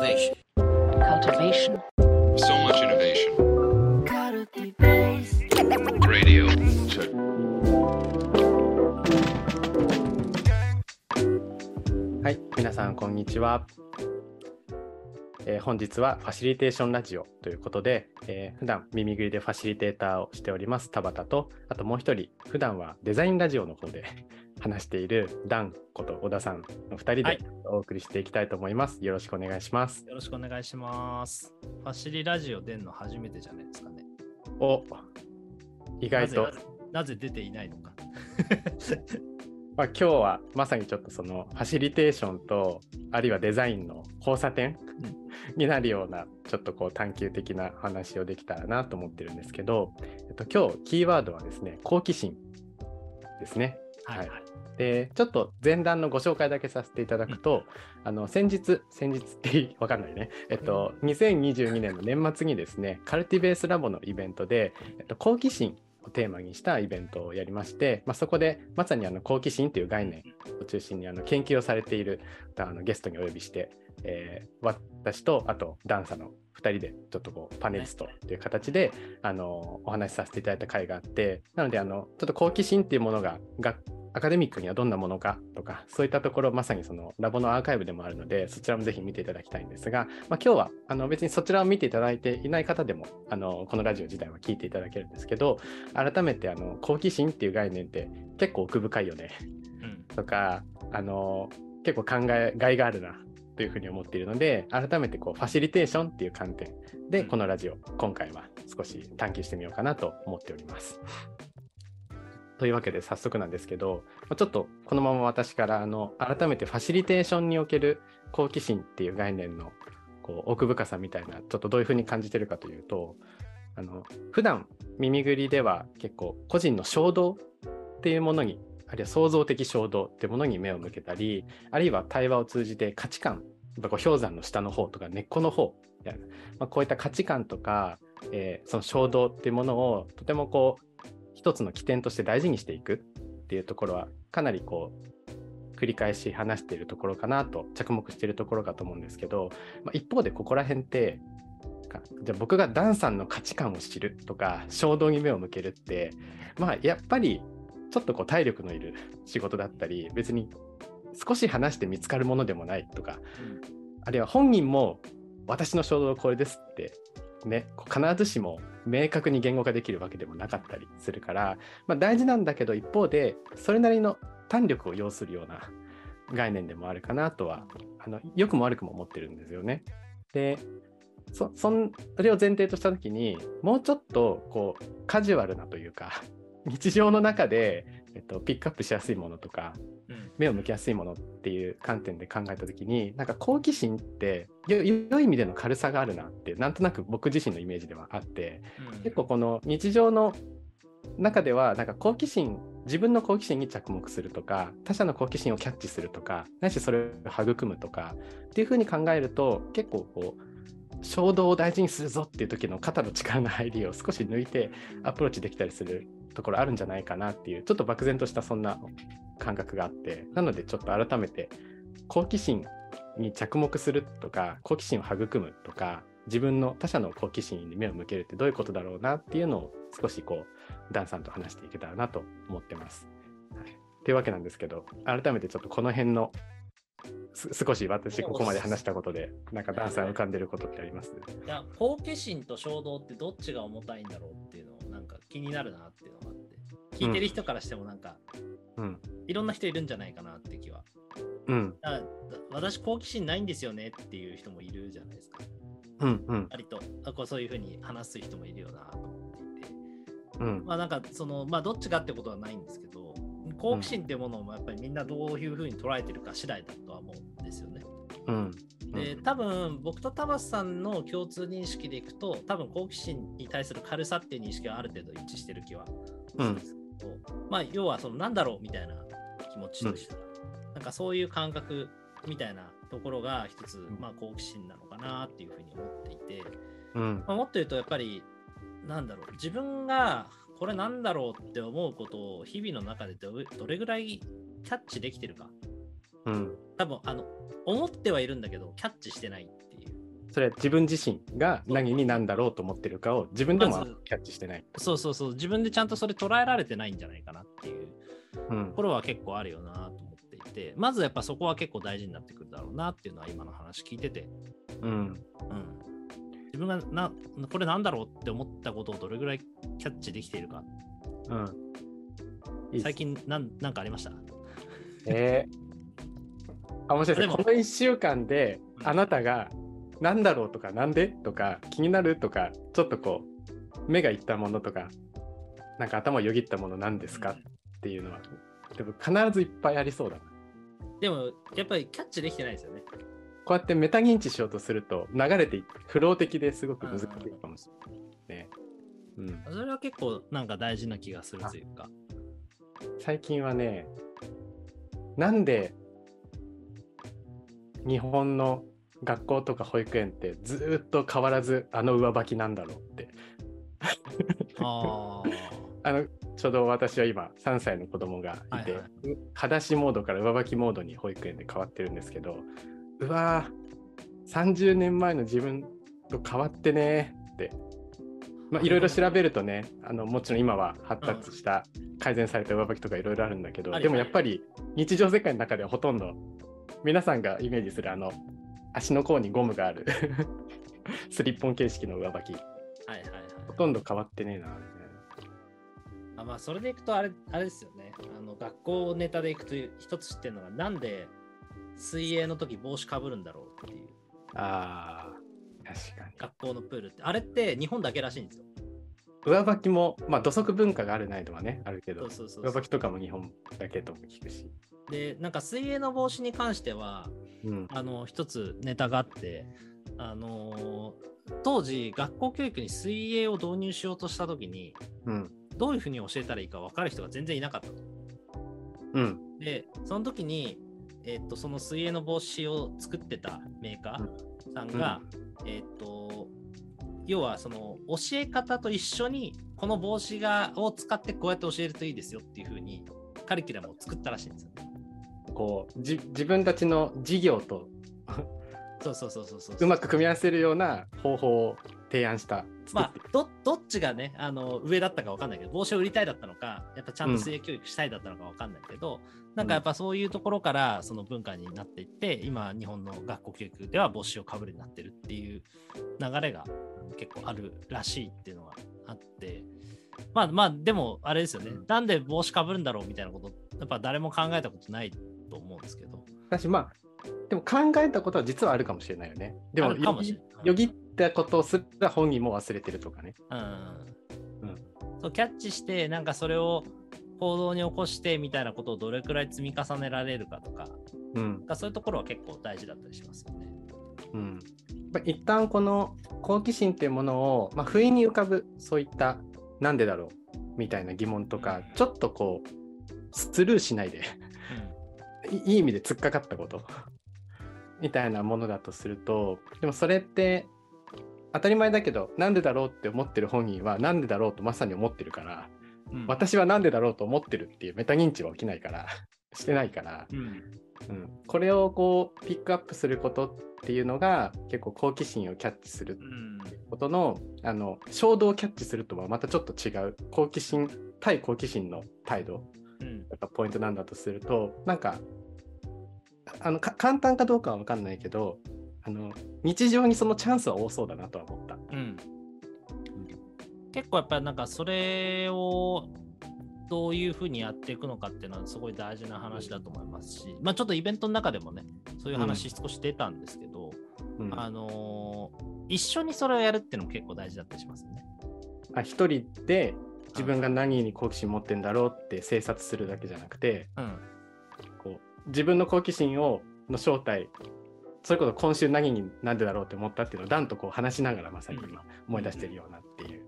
Cultivation. cultivation, So much innovation. Radio. Check. はい、皆さんこんにちは。えー本日はファシリテーションラジオということで、えー普段耳ぐりでファシリテーターをしております田畑と、あともう一人、普段はデザインラジオの方で話しているダンこと小田さんの2人はいでお送りしていきたいと思います。よろしくお願いします。よろしくお願いします。ファシリラジオ出んの初めてじゃないですかね。お意外となぜ出ていないのか。まあ、今日はまさにちょっとそのファシリテーションとあるいはデザインの交差点になるようなちょっとこう探求的な話をできたらなと思ってるんですけど、えっと、今日キーワードはですね好奇心ですね。はい、はい。でちょっと前段のご紹介だけさせていただくと、あの先日先日って わかんないね。えっと2022年の年末にですねカルティベースラボのイベントで、えっと、好奇心をテーマにしたイベントをやりまして、まあ、そこでまさにあの好奇心という概念を中心にあの研究をされているあのゲストにお呼びして、えー私とあとダンサーの2人でちょっとこうパネリストとい。う形であのお話しさせていただいた回があってなのであのちょっと好奇心っていうものががアカデミックにはどんなものかとかそういったところまさにそのラボのアーカイブでもあるのでそちらもぜひ見ていただきたいんですが、まあ、今日はあの別にそちらを見ていただいていない方でもあのこのラジオ自体は聞いていただけるんですけど改めてあの好奇心っていう概念って結構奥深いよね。うん。とかあの結構考えがいがあるなというふうに思っているので改めてこうファシリテーションっていう観点でうん。このラジオ今回は少し探求してみようかなと思っております。というわけで早速なんですけどちょっとこのまま私からあの改めてファシリテーションにおける好奇心っていう概念のこう奥深さみたいなちょっとどういうふうに感じてるかというとあの普段耳ぐりでは結構個人の衝動っていうものにあるいは創造的衝動っていうものに目を向けたりあるいは対話を通じて価値観やっぱこう氷山の下の方とか根っこの方みたいな、まあ、こういった価値観とか、えーその衝動っていうものをとてもこう一つの起点として大事にしていくっていうところはかなりこう繰り返し話しているところかなと着目しているところかと思うんですけど、まあ、一方でここら辺ってじゃあ僕がダンさんの価値観を知るとか衝動に目を向けるってまあやっぱりちょっとこう体力のいる仕事だったり別に少し話して見つかるものでもないとかあるいは本人も私の衝動はこれですってね必ずしも明確に言語化できるわけでもなかったりするから、まあ、大事なんだけど一方でそれなりの胆力を要するような概念でもあるかなとはあの良くも悪くも思ってるんですよね。でそそれを前提とした時にもうちょっとこうカジュアルなというか日常の中で、えっと、ピックアップしやすいものとかうん。目を向きやすいものっていう観点で考えた時になんか好奇心ってよ良い意味での軽さがあるなってなんとなく僕自身のイメージではあってうん。結構この日常の中ではなんか好奇心自分の好奇心に着目するとか他者の好奇心をキャッチするとかないしそれを育むとかっていうふうに考えると結構こう衝動を大事にするぞっていう時の肩の力の入りを少し抜いてアプローチできたりするところあるんじゃないかなっていうちょっと漠然としたそんな感覚があってなのでちょっと改めて好奇心に着目するとか好奇心を育むとか自分の他者の好奇心に目を向けるってどういうことだろうなっていうのを少しこうダンさんと話していけたらなと思ってます。はい、というわけなんですけど改めてちょっとこの辺の少し私ここまで話したことでなんかダンさん浮かんでることってあります？いや好奇心と衝動ってどっちが重たいんだろうっていうのをなんか気になるなっていうのがあって。聞いてる人からしてもなんか、うん。いろんな人いるんじゃないかなって気は。うん。だ私好奇心ないんですよねっていう人もいるじゃないですか。うんうん。割と。あこうそういうふうに話す人もいるよなと思っていて。うん。まあなんかそのまあどっちかってことはないんですけど好奇心っていうものもやっぱりみんなどういうふうに捉えてるか次第だとは思うんですよね。うん。で多分僕とタバスさんの共通認識でいくと多分好奇心に対する軽さっていう認識はある程度一致してる気はするんですけど、まあ要はそのなんだろうみたいな気持ちとしたら、なんかそういう感覚みたいなところが一つ、まあ、好奇心なのかなっていうふうに思っていて、うん。まあ、もっと言うとやっぱりなんだろう自分がこれなんだろうって思うことを日々の中でどれぐらいキャッチできてるか。うん。多分あの思ってはいるんだけどキャッチしてないっていう。それ自分自身が何に何だろうと思ってるかを自分でもキャッチしてない。そうそうそう、自分でちゃんとそれ捉えられてないんじゃないかなっていううん。ところは結構あるよなと思っていて、まずやっぱそこは結構大事になってくるだろうなっていうのは今の話聞いてて、うん。うん、自分がなこれなんだろうって思ったことをどれぐらいキャッチできているか、うん。いい最近なんなんかありました？えー、あ面白いでですも。この1週間でうんあなたが何だろうとかなんでとか気になるとかちょっとこう目がいったものとかなんか頭をよぎったものなんですかっていうのはでも必ずいっぱいありそうだな。でもやっぱりキャッチできてないですよね。こうやってメタ認知しようとすると流れていフロー的ですごく難しいかもしれないね。うん、それは結構なんか大事な気がするというか。最近はねなんで日本の学校とか保育園ってずーっと変わらずあの上履きなんだろうって。あ あのちょうど私は今3歳の子供がいて、はいは裸足モードから上履きモードに保育園で変わってるんですけどうわー30年前の自分と変わってねーって。まあいろいろ調べるとねあのもちろん今は発達した改善された上履きとかいろいろあるんだけど、でもやっぱり日常世界の中ではほとんど皆さんがイメージするあの足の甲にゴムがある スリッポン形式の上履き。あ、はいはいはい。ほとんど変わってねえな。あまあ、それでいくとあれ、あれですよね。あの学校ネタでいくと一つ知ってるのが、なんで水泳の時帽子かぶるんだろうっていう。あー確かに学校のプールって。あれって日本だけらしいんですよ。上履きも、まあ土足文化があるないとはね、あるけどそう、そうそう上履きとかも日本だけとも聞くし。で、なんか水泳の帽子に関しては、うん。あの一つネタがあって、あのー当時学校教育に水泳を導入しようとした時にうん。どういうふうに教えたらいいか分かる人が全然いなかったと。うん。でその時に、えっとその水泳の帽子を作ってたメーカーさんが、えっと要はその教え方と一緒にこの帽子がを使ってこうやって教えるといいですよっていうふうにカリキュラムを作ったらしいんですよね。こうじ、自分たちの事業とそうそうそうそうそう。うまく組み合わせるような方法を提案した。まあ、どどっちがねあの上だったか分かんないけど帽子を売りたいだったのかやっぱちゃんと水泳教育したいだったのか分かんないけど、なんかやっぱそういうところからその文化になっていって今日本の学校教育では帽子をかぶるになってるっていう流れが結構あるらしいっていうのがあってまあまあでもあれですよねなんで帽子かぶるんだろうみたいなことやっぱ誰も考えたことないと思うんですけど私、まあ、でも考えたことは実はあるかもしれないよね。でも、あるかもしれないよぎよぎったことすら本人も忘れてるとかね。うんうんそうキャッチしてなんかそれを行動に起こしてみたいなことをどれくらい積み重ねられるかとかうん。かそういうところは結構大事だったりしますよね。うん。やっぱ一旦この好奇心っていうものを、まあ、不意に浮かぶそういったなんでだろうみたいな疑問とか、ちょっとこうスルーしないでいいい意味で突っかかったことみたいなものだとするとでもそれって当たり前だけどなんでだろうって思ってる本人はなんでだろうとまさに思ってるから、うん。私はなんでだろうと思ってるっていうメタ認知は起きないから してないから、うん。うん、これをこうピックアップすることっていうのが結構好奇心をキャッチするうん。ことのあの衝動をキャッチするとはまたちょっと違う好奇心対好奇心の態度。うん。がポイントなんだとするとなんかあのか簡単かどうかは分かんないけどあの日常にそのチャンスは多そうだなとは思った。うん。結構やっぱりなんかそれをどういうふうにやっていくのかっていうのはすごい大事な話だと思いますし、まあ、ちょっとイベントの中でもねそういう話少し出たんですけど、うん。あのー一緒にそれをやるっていうのも結構大事だったりしますよね。あ一人で自分が何に好奇心持ってんだろうって精察するだけじゃなくてうん。こう自分の好奇心をの正体それこそ今週何になんでだろうって思ったっていうのをダンとこう話しながらまさに今思い出してるようなっていう。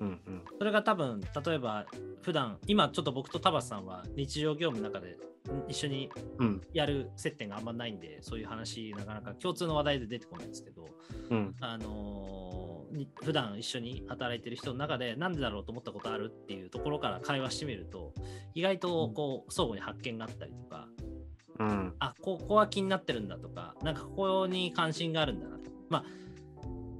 うんうん。それが多分例えば普段今ちょっと僕とタバスさんは日常業務の中でん一緒にうん。やる接点があんまないんでそういう話なかなか共通の話題で出てこないんですけど、うん。あのーに普段一緒に働いてる人の中でなんでだろうと思ったことあるっていうところから会話してみると意外とこう相互に発見があったりとかうん。あここは気になってるんだとかなんかここに関心があるんだなと。まあ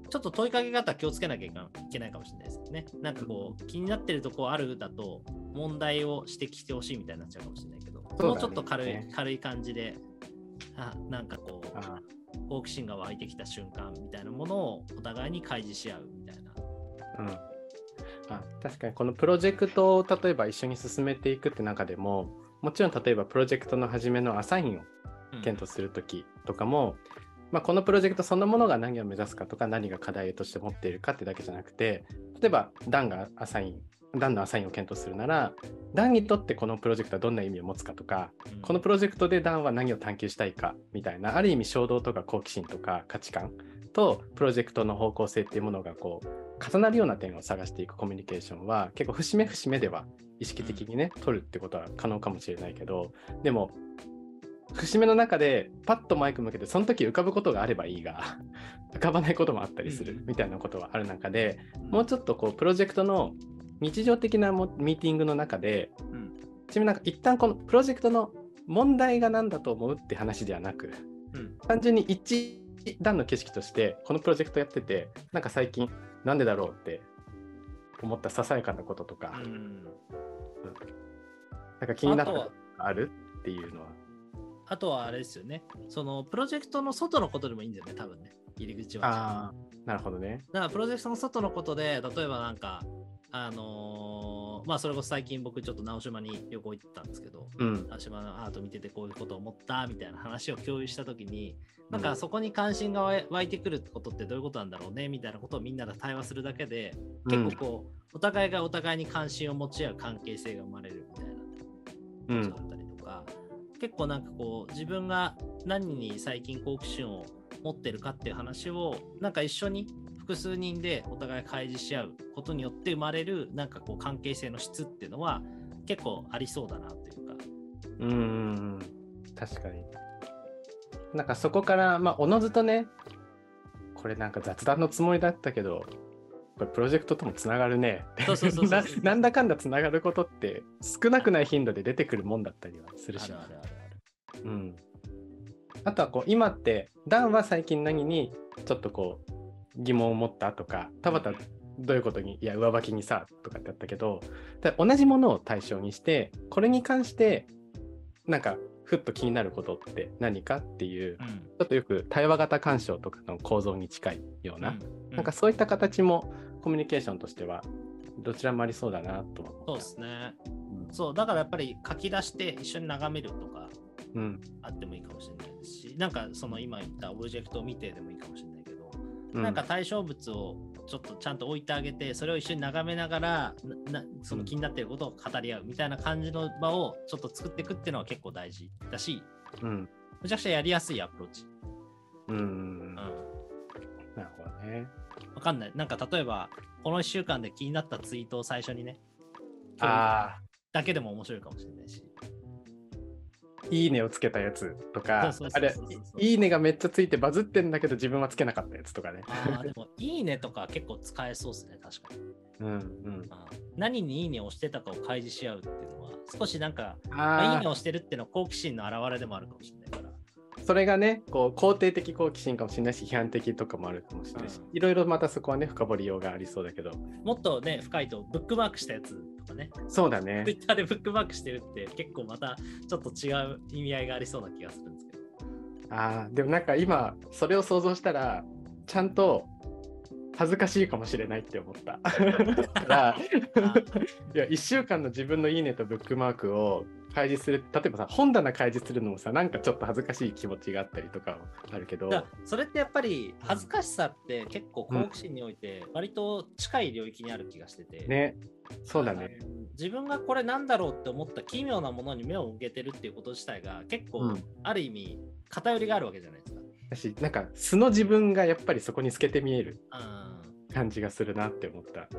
ちょっと問いかけ方気をつけなきゃいけないかもしれないですね。なんかこう、気になってるとこあるだと、問題を指摘してほしいみたいになっちゃうかもしれないけど、だね。もうちょっと軽い軽い感じで、あなんかこう、あ。好奇心が湧いてきた瞬間みたいなものをお互いに開示し合うみたいな。うん、あ確かにこのプロジェクトを例えば一緒に進めていくって中でももちろん例えばプロジェクトの初めのアサインをうん。検討する時とかも、まあ、このプロジェクトそのものが何を目指すかとか何が課題として持っているかってだけじゃなくて例えばダンがアサインダンのアサインを検討するならダンにとってこのプロジェクトはどんな意味を持つかとかうん。このプロジェクトでダンは何を探求したいかみたいなある意味衝動とか好奇心とか価値観とプロジェクトの方向性っていうものがこう重なるような点を探していくコミュニケーションは結構節目節目では意識的にね取るってことは可能かもしれないけどでも節目の中でパッとマイク向けてその時浮かぶことがあればいいが 浮かばないこともあったりするみたいなことはある中でもうちょっとこうプロジェクトの日常的なもミーティングの中でうん。ちなみになんか一旦このプロジェクトの問題が何だと思うって話ではなくうん。単純に一段の景色としてこのプロジェクトやっててなんか最近なんでだろうって思ったささやかなこととか、うんなんか気になったことがあるっていうのはあとはあれですよね。そのプロジェクトの外のことでもいいんだよね、多分ね。入り口は。ああなるほどねだからプロジェクトの外のことで、例えばなんか、あのーまあそれこそ最近僕ちょっと直島に旅行行ってたんですけど、うん直島のアート見ててこういうことを思ったみたいな話を共有したときに、なんかそこに関心が湧いてくることってどういうことなんだろうねみたいなことをみんなで対話するだけで、結構こう、お互いがお互いに関心を持ち合う関係性が生まれるみたいな。うんだったりとか、結構なんかこう自分が何に最近好奇心を持ってるかっていう話をなんか一緒に複数人でお互い開示し合うことによって生まれるなんかこう関係性の質っていうのは結構ありそうだなというか。うん確かに。なんかそこからまあおのずとねこれなんか雑談のつもりだったけどこれプロジェクトともつながるね。ななんだかんだつながることって少なくない頻度で出てくるもんだったりはするし。あるあるあるある。うん、あとはこう今ってダンは最近何にちょっとこう疑問を持ったとか田畑どういうことにいや上履きにさとかってあったけどだ同じものを対象にしてこれに関してなんかふっと気になることって何かっていうちょっとよく対話型干渉とかの構造に近いような、うん。なんかそういった形もコミュニケーションとしてはどちらもありそうだなとそうですね。そうだからやっぱり書き出して一緒に眺めるとかうん。あってもいいかもしれないですしなんかその今言ったオブジェクトを見てでもいいかもしれないなんか対象物をちょっとちゃんと置いてあげてそれを一緒に眺めながらななその気になっていることを語り合うみたいな感じの場をちょっと作っていくっていうのは結構大事だしうん。むちゃくちゃやりやすいアプローチ。うん。うん。うんなるほどね。わかんない。なんか例えばこの1週間で気になったツイートを最初にねああだけでも面白いかもしれないし。いいねをつけたやつとかあれいいねがめっちゃついてバズってんだけど自分はつけなかったやつとかね。あーでもいいねとか結構使えそうですね確かに。うんうん。何にいいねをしてたかを開示し合うっていうのは少しなんかあいいねをしてるっていうのは好奇心の表れでもあるかもしれないから。それがねこう肯定的好奇心かもしれないし批判的とかもあるかもしれないし、ういろいろまたそこはね深掘りようがありそうだけどもっとね、深いとブックマークしたやつとかね、そうだね Twitter でブックマークしてるって結構またちょっと違う意味合いがありそうな気がするんですけど。あーでもなんか今それを想像したらちゃんと恥ずかしいかもしれないって思った。だからいや1週間の自分のいいねとブックマークを開示する例えばさ本棚開示するのもさなんかちょっと恥ずかしい気持ちがあったりとかあるけどそれってやっぱり恥ずかしさって結構好奇心において割と近い領域にある気がしてて、ねそうだね。自分がこれなんだろうって思った奇妙なものに目を向けてるっていうこと自体が結構、うんある意味偏りがあるわけじゃないですか。だしなんか素の自分がやっぱりそこに透けて見えるうん感じがするなって思った。だか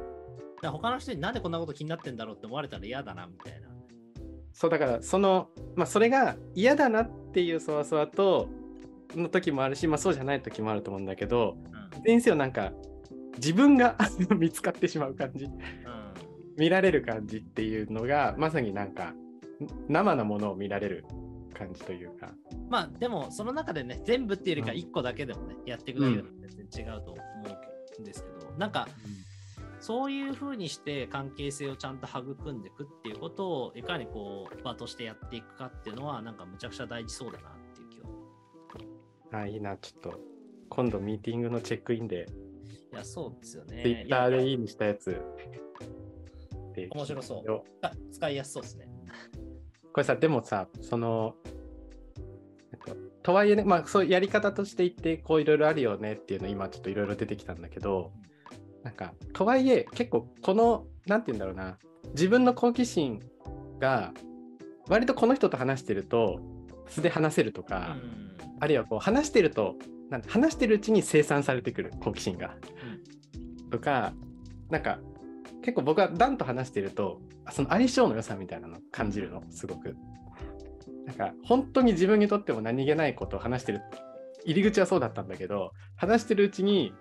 ら他の人になんでこんなこと気になってんだろうって思われたら嫌だなみたいな。そうだからそのまあそれが嫌だなっていうそわそわとの時もあるし、まあ、そうじゃない時もあると思うんだけどうん。先生はなんか自分が 見つかってしまう感じ。見られる感じっていうのがまさになんか生のものを見られる感じというか。まあでもその中でね全部っていうよりか1個だけでもね、やっていくだけでも全然違うと思うんですけど、なんか、そういうふうにして関係性をちゃんと育んでいくっていうことをいかにこう場としてやっていくかっていうのはなんかむちゃくちゃ大事そうだなっていう気は。あ、いいな、ちょっと、今度ミーティングのチェックインで、いや、そうですよね。ツイッターいやでいいにしたやつ。で面白そう使いやすそうですね。これさ、でもさ、その、ととはいえね、まあ、そういうやり方として言って、こういろいろあるよねっていうの、今ちょっといろいろ出てきたんだけど、なんか、とはいえ、結構、この、なんて言うんだろうな、自分の好奇心が、割とこの人と話してると、素で話せるとか、あるいはこう話してると、なんて話してるうちに生産されてくる好奇心が。とか、なんか結構僕はダンと話してると、あその相性の良さみたいなのを感じるの、すごく。なんか本当に自分にとっても何気ないことを話してる。入り口はそうだったんだけど、話してるうちに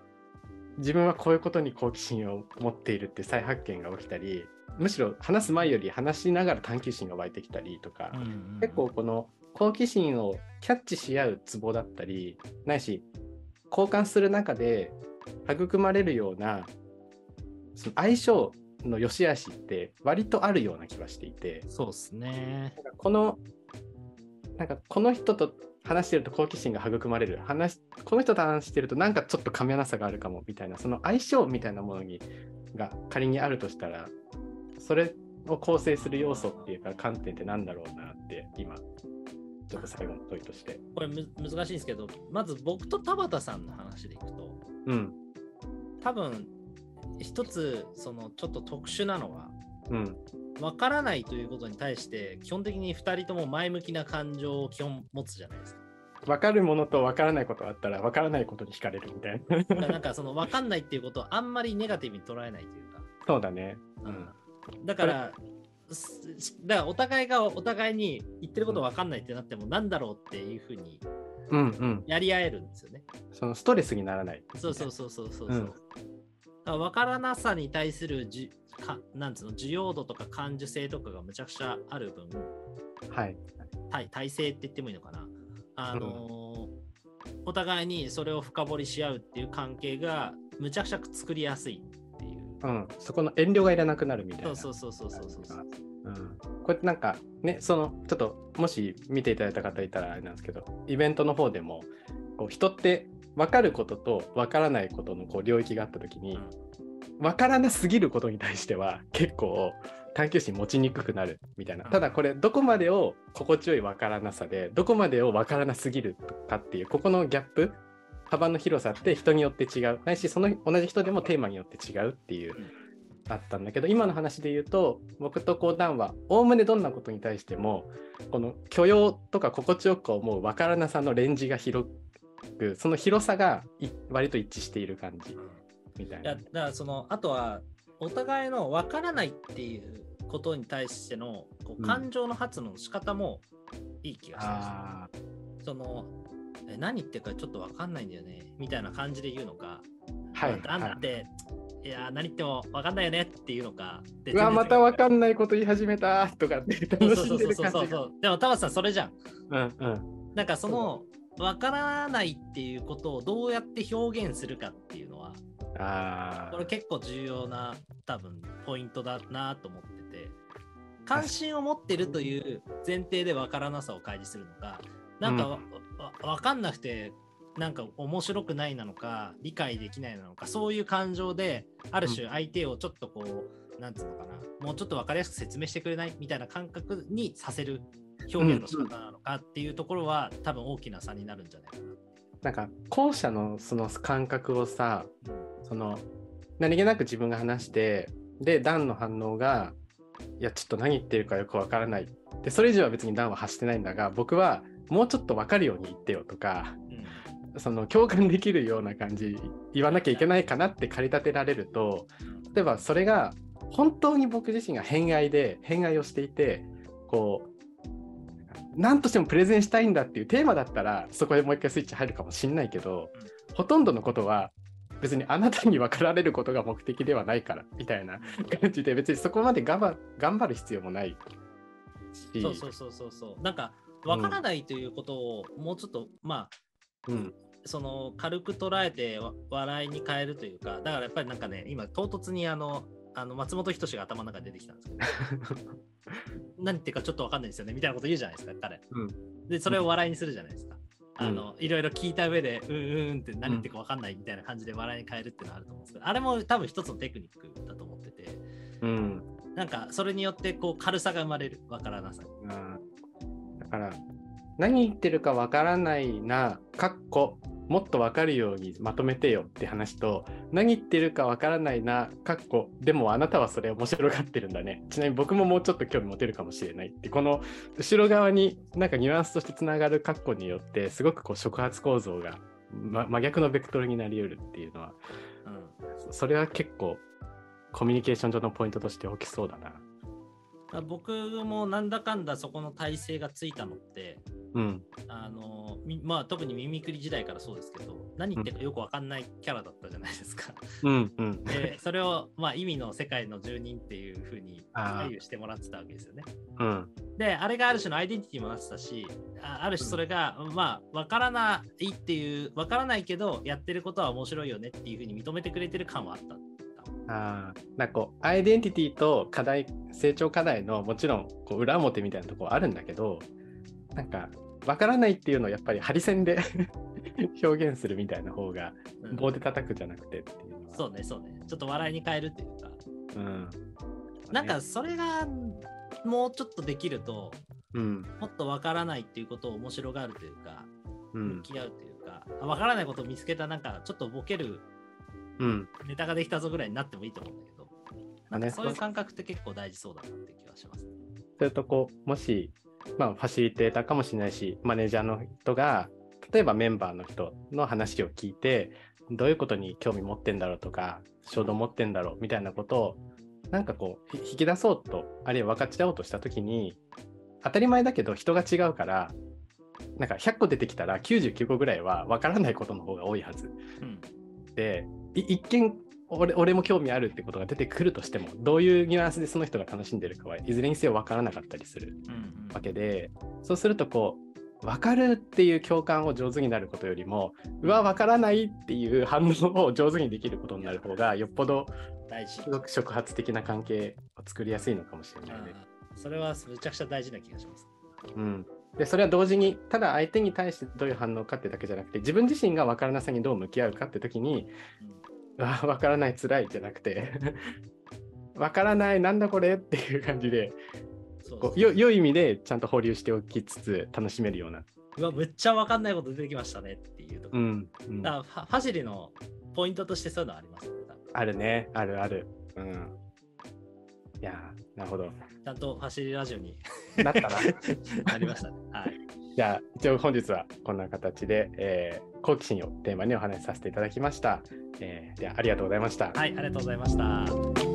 自分はこういうことに好奇心を持っているって再発見が起きたり、むしろ話す前より話しながら探求心が湧いてきたりとか、結構この好奇心をキャッチし合うツボだったりないし交換する中で育まれるようなその相性の良し悪しって割とあるような気がしていてそうですね。このなんかこの人と話してると好奇心が育まれる話この人と話してるとなんかちょっと噛み合わなさがあるかもみたいなその相性みたいなものにが仮にあるとしたらそれを構成する要素っていうか観点ってなんだろうなって今ちょっと最後の問いとして。これむ難しいんですけど、まず僕と田畑さんの話でいくと、うん多分一つそのちょっと特殊なのは、うんわからないということに対して基本的に2人とも前向きな感情を基本持つじゃないですか。分かるものと分からないことがあったら分からないことに惹かれるみたいな。なんかその分かんないっていうことをあんまりネガティブに捉えないというか。そうだね。ううんん、だから、すだからお互いがお互いに言ってること分かんないってなってもなんだろうっていうふうにうんうん。やり合えるんですよね。そのストレスにならない。そうそうそうそうそう。うんだから分からなさに対するじかなんつうの需要度とか感受性とかがむちゃくちゃある分はい。体体制って言ってもいいのかな。あのーお互いにそれを深掘りし合うっていう関係がむちゃくちゃ作りやすいっていう。うん。そこの遠慮がいらなくなるみたいな。そうそうそうそうそうそう。うん、こうやってなんかねそのちょっともし見ていただいた方いたらあれなんですけどイベントの方でもこう人って分かることと分からないことのこう領域があった時に分からなすぎることに対しては結構探求心持ちにくくなるみたいな。ただこれどこまでを心地よい分からなさでどこまでを分からなすぎるかっていうここのギャップ幅の広さって人によって違う。ないしその同じ人でもテーマによって違うっていうあったんだけど今の話で言うと僕とこうダンはおおむねどんなことに対してもこの許容とか心地よく思う分からなさのレンジが広くその広さがい割と一致している感じみたいな。いやだ。からそのあとはお互いの分からないっていうことに対してのこううん。感情の発露の仕方もいい気がします、あそのえ何言ってるかちょっと分かんないんだよねみたいな感じで言うのか、ーはい、なんだはって、い、や何言っても分かんないよねっていうのかうわまた分かんんないこと言い始めたとかって楽しんでる感じが。でも田畑さんそれじゃん。うんうん。なんかその分からないっていうことをどうやって表現するかあこれ結構重要な多分ポイントだなと思ってて関心を持ってるという前提で分からなさを開示するのかなんかわ、わ分かんなくてなんか面白くないなのか理解できないなのかそういう感情である種相手をちょっとこう、なんつうのかなもうちょっと分かりやすく説明してくれないみたいな感覚にさせる表現の仕方なのかっていうところは、多分大きな差になるんじゃないかな。なんか後者のその感覚をさその何気なく自分が話してでダンの反応がいやちょっと何言ってるかよくわからない。でそれ以上は別にダンは発してないんだが僕はもうちょっと分かるように言ってよとかうんその共感できるような感じ言わなきゃいけないかなって駆り立てられると例えばそれが本当に僕自身が偏愛で偏愛をしていてこう何としてもプレゼンしたいんだっていうテーマだったらそこでもう一回スイッチ入るかもしんないけど、ほとんどのことは別にあなたに分かられることが目的ではないからみたいな感じで別にそこまで頑張頑張る必要もないし。そうそうそうそうそう。なんか、わからないということをもうちょっと、まうん。あ、その軽く捉えてわ笑いに変えるというかだからやっぱりなんかね今唐突にあのあの松本人志が頭の中に出てきたんですけど 何言ってるかちょっとわかんないですよねみたいなこと言うじゃないですか彼、うん。でそれを笑いにするじゃないですか、うん。あのいろいろ聞いた上でうんうんって何言ってるかわかんないみたいな感じで笑いに変えるっていうのはあると思うんですけどあれも多分一つのテクニックだと思っててうん。なんかそれによってこう軽さが生まれる。わからなさ。あーだから、何言ってるかわからないな、かっこ、もっとわかるようにまとめてよって話と、何言ってるかわからないな、かっこ、でもあなたはそれ面白がってるんだね。ちなみに僕ももうちょっと興味持てるかもしれないって、この後ろ側になんかニュアンスとしてつながるかっこによって、すごくこう触発構造が、ま、真逆のベクトルになり得るっていうのは、うんそそれは結構コミュニケーション上のポイントとして大きそうだな。あ僕もなんだかんだそこの体制がついたのってうん。あのみまあ特にミミクリ時代からそうですけど何言ってるかよくわかんないキャラだったじゃないですか。うんうん。でそれをまあ意味の世界の住人っていうふうにあー揶揄してもらってたわけですよね。うん。であれがある種のアイデンティティもなってたしあある種それが、まあわからないっていうわからないけどやってることは面白いよねっていうふうに認めてくれてる感はあった。ああ、なんかこう、アイデンティティと課題、成長課題のもちろんこう裏表みたいなところあるんだけど、なんか、わからないっていうのをやっぱりハリセンで 表現するみたいな方が、うん棒で叩くじゃなくてっていうのは。そうねそうねちょっと笑いに変えるっていうかうん。なんか、それがもうちょっとできるとうん。もっとわからないっていうことを面白がるというかうん。向き合うというか、あわからないことを見つけたなんかちょっとボケるうん。ネタができたぞぐらいになってもいいと思うんだけど、なんねかそういう感覚って結構大事そうだなって気がします。それとこう、もし、まあ、ファシリテーターかもしれないし、マネージャーの人が、例えばメンバーの人の話を聞いて、どういうことに興味持ってんだろうとか、衝動持ってんだろうみたいなことを、なんかこう、ひ引き出そうと、あるいは分かち合おうとしたときに、当たり前だけど人が違うから、なんか100個出てきたら99個ぐらいは分からないことの方が多いはず。うん。で、い一見俺俺も興味あるってことが出てくるとしても、どういうニュアンスでその人が楽しんでるかはいずれにせよ分からなかったりする。うん、わけでそうするとこう分かるっていう共感を上手になることよりもうわ分からないっていう反応を上手にできることになる方がよっぽど大事。すごく触発的な関係を作りやすいのかもしれないね。それはめちゃくちゃ大事な気がします。うん、でそれは同時にただ相手に対してどういう反応かってだけじゃなくて自分自身が分からなさにどう向き合うかって時に うわ分からない辛いじゃなくて 分からないなんだこれっていう感じでそうこうよ良い意味でちゃんと保留しておきつつ楽しめるような。うわ、むっちゃわかんないこと出てきましたねっていうところ。うんうんだからファファシリのポイントとしてそういうのありますよね。あるね、あるある。うん。いやー、なるほど。ちゃんとファシリラジオになったら。ありましたね。はい。じゃあ、一応本日はこんな形で、えー好奇心をテーマにお話しさせていただきました。えーでは、ありがとうございました。はい、ありがとうございました。